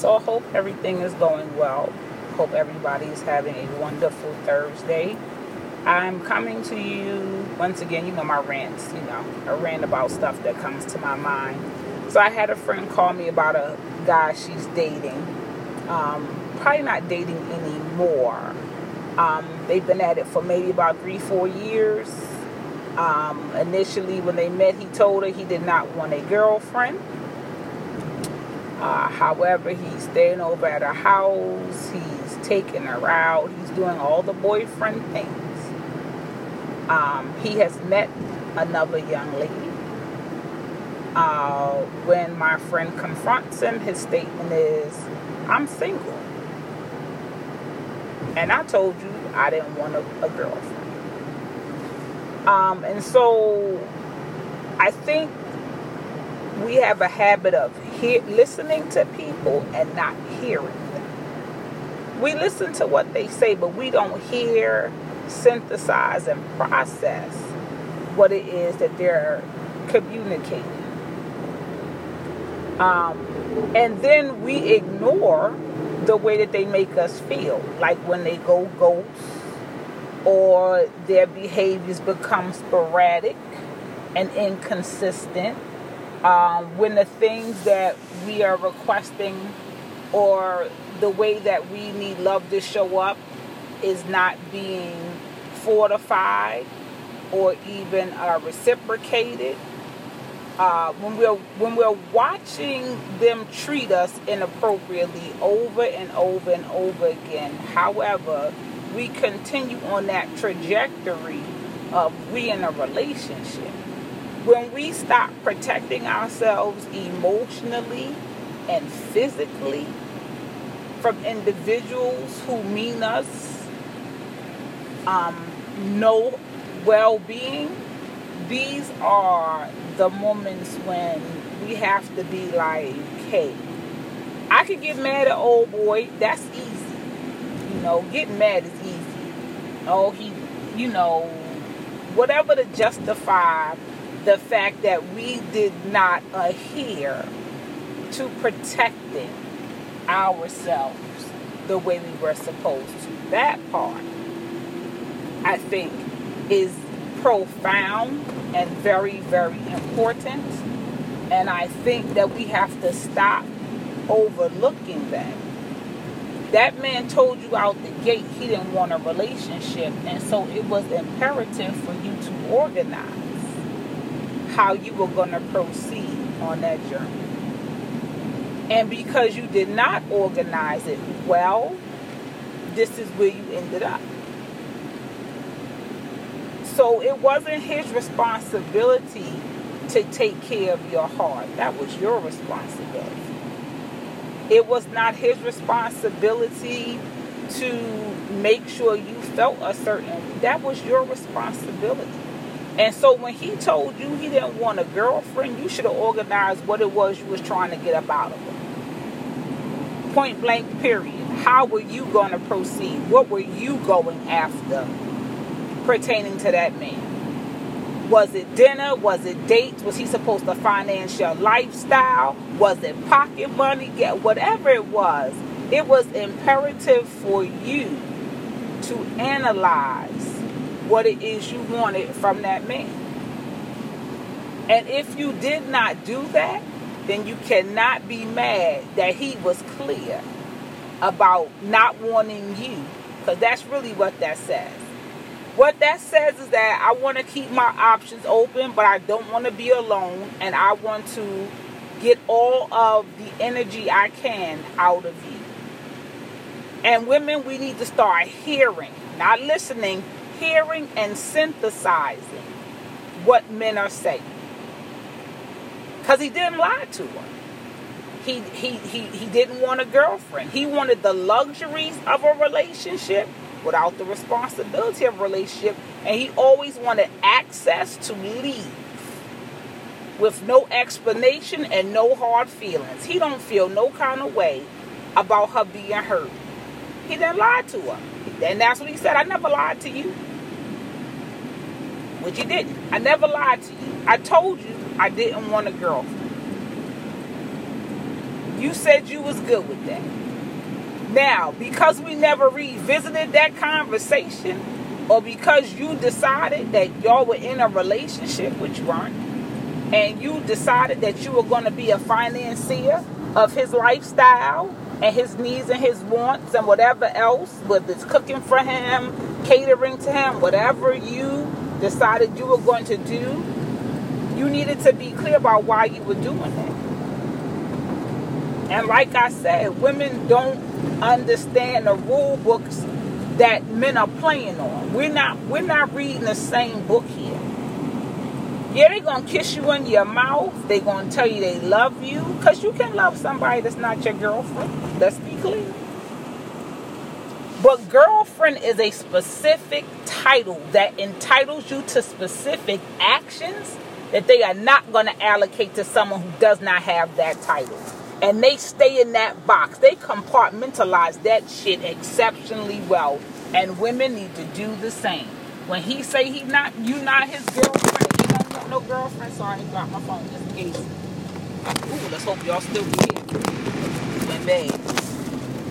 So I hope everything is going well. Hope everybody is having a wonderful Thursday. I'm coming to you once again. You know my rants. You know I rant about stuff that comes to my mind. So I had a friend call me about a guy she's dating. Um, probably not dating anymore. Um, they've been at it for maybe about three, four years. Um, initially, when they met, he told her he did not want a girlfriend. Uh, however, he's staying over at her house. He's taking her out. He's doing all the boyfriend things. Um, he has met another young lady. Uh, when my friend confronts him, his statement is, I'm single. And I told you I didn't want a, a girlfriend. Um, and so I think we have a habit of hear, listening to people and not hearing them. We listen to what they say, but we don't hear, synthesize, and process what it is that they're communicating. Um, and then we ignore the way that they make us feel, like when they go ghost or their behaviors become sporadic and inconsistent. Um, when the things that we are requesting or the way that we need love to show up is not being fortified or even uh, reciprocated. Uh, when we're when we're watching them treat us inappropriately over and over and over again, however, we continue on that trajectory of we in a relationship. When we stop protecting ourselves emotionally and physically from individuals who mean us um, no well being, these are the moments when we have to be like, hey, I could get mad at old boy, that's easy. You know, getting mad is easy. Oh, he, you know, whatever to justify the fact that we did not adhere to protecting ourselves the way we were supposed to. That part, I think, is profound and very, very important. And I think that we have to stop overlooking that. That man told you out the gate he didn't want a relationship, and so it was imperative for you to organize how you were going to proceed on that journey. And because you did not organize it well, this is where you ended up. So it wasn't his responsibility to take care of your heart. That was your responsibility. It was not his responsibility to make sure you felt a certain that was your responsibility. And so when he told you he didn't want a girlfriend, you should have organized what it was you was trying to get up out of. Point blank period. How were you going to proceed? What were you going after pertaining to that man? Was it dinner? Was it dates? Was he supposed to finance your lifestyle? Was it pocket money? Get whatever it was. It was imperative for you to analyze what it is you wanted from that man. And if you did not do that, then you cannot be mad that he was clear about not wanting you. Because that's really what that says. What that says is that I want to keep my options open, but I don't want to be alone. And I want to get all of the energy I can out of you. And women, we need to start hearing, not listening, hearing and synthesizing what men are saying. Because he didn't lie to her. He, he, he, he didn't want a girlfriend. He wanted the luxuries of a relationship without the responsibility of a relationship. And he always wanted access to leave with no explanation and no hard feelings. He don't feel no kind of way about her being hurt. He didn't lie to her. And that's what he said. I never lied to you. Which he didn't. I never lied to you. I told you I didn't want a girlfriend. You said you was good with that. Now, because we never revisited that conversation, or because you decided that y'all were in a relationship, which you aren't, and you decided that you were going to be a financier of his lifestyle and his needs and his wants and whatever else, whether it's cooking for him, catering to him, whatever you decided you were going to do, you needed to be clear about why you were doing it. And like I said, women don't understand the rule books that men are playing on. We're not we're not reading the same book here. Yeah, they're gonna kiss you in your mouth. They're gonna tell you they love you. Cause you can love somebody that's not your girlfriend. Let's be clear. But girlfriend is a specific title that entitles you to specific actions that they are not going to allocate to someone who does not have that title. And they stay in that box. They compartmentalize that shit exceptionally well. And women need to do the same. When he say he not you not his girlfriend, he don't want no girlfriend. Sorry, I dropped my phone just in case. Ooh, let's hope y'all still be here. Went bad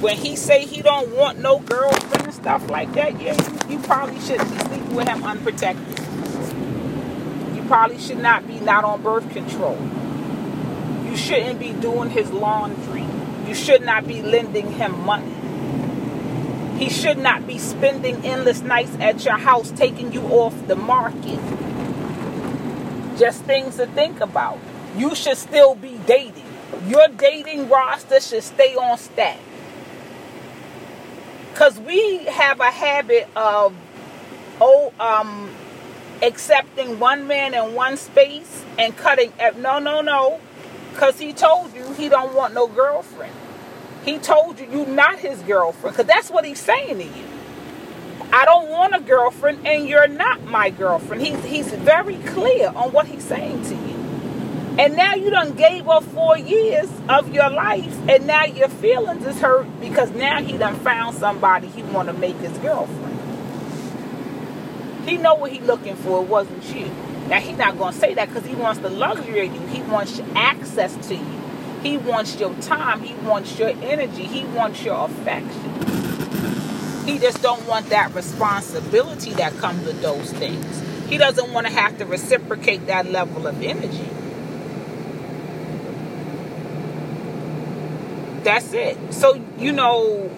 when he say he don't want no girlfriend and stuff like that, yeah, you, you probably shouldn't be sleeping with him unprotected. You probably should not be not on birth control. You shouldn't be doing his laundry. You should not be lending him money. He should not be spending endless nights at your house taking you off the market. Just things to think about. You should still be dating. Your dating roster should stay on stack. Because we have a habit of, oh, um, accepting one man in one space and cutting. No, no, no. Because he told you he don't want no girlfriend. He told you you're not his girlfriend. Because that's what he's saying to you. I don't want a girlfriend and you're not my girlfriend. He's, he's very clear on what he's saying to you. And now you done gave up four years of your life, and now your feelings is hurt because now he done found somebody he want to make his girlfriend. He know what he looking for. It wasn't you. Now he not gonna say that because he wants the luxury of you. He wants access to you. He wants your time. He wants your energy. He wants your affection. He just don't want that responsibility that comes with those things. He doesn't want to have to reciprocate that level of energy. That's it. So, you know,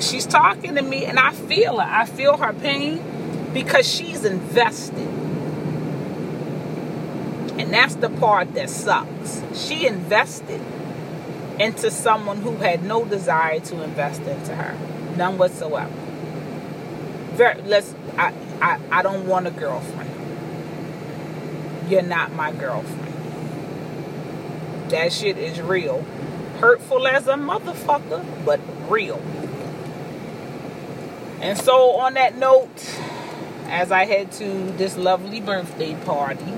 she's talking to me and I feel her. I feel her pain because she's invested. And that's the part that sucks. She invested into someone who had no desire to invest into her. None whatsoever. Very, let's I, I I don't want a girlfriend. You're not my girlfriend. That shit is real hurtful as a motherfucker, but real. And so, on that note, as I head to this lovely birthday party,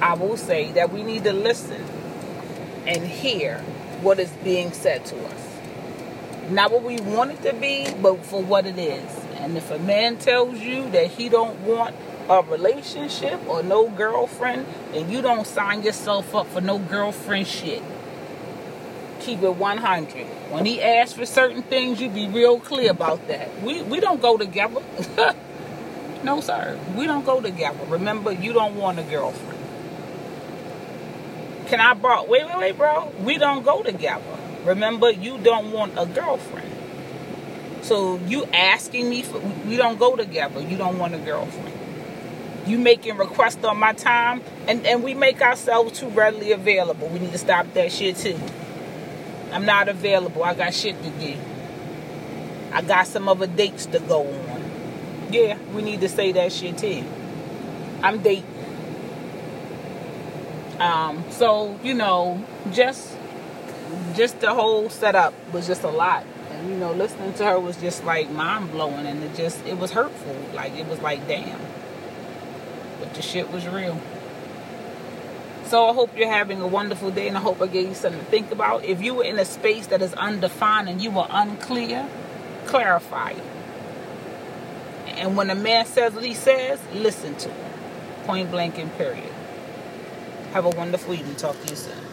I will say that we need to listen and hear what is being said to us. Not what we want it to be, but for what it is. And if a man tells you that he don't want a relationship or no girlfriend, then you don't sign yourself up for no girlfriend shit keep it 100. When he asks for certain things, you be real clear about that. We we don't go together. no, sir. We don't go together. Remember, you don't want a girlfriend. Can I borrow? Wait, wait, wait, bro. We don't go together. Remember, you don't want a girlfriend. So you asking me for? We don't go together. You don't want a girlfriend. You making requests on my time, and and we make ourselves too readily available. We need to stop that shit too. I'm not available. I got shit to do. I got some other dates to go on. Yeah, we need to say that shit too. I'm dating. Um, so you know, just just the whole setup was just a lot. And you know, listening to her was just like mind blowing and it just it was hurtful. Like it was like damn. But the shit was real. So I hope you're having a wonderful day and I hope I gave you something to think about. If you were in a space that is undefined and you were unclear, clarify it. And when a man says what he says, listen to him. Point blank and period. Have a wonderful evening. Talk to you soon.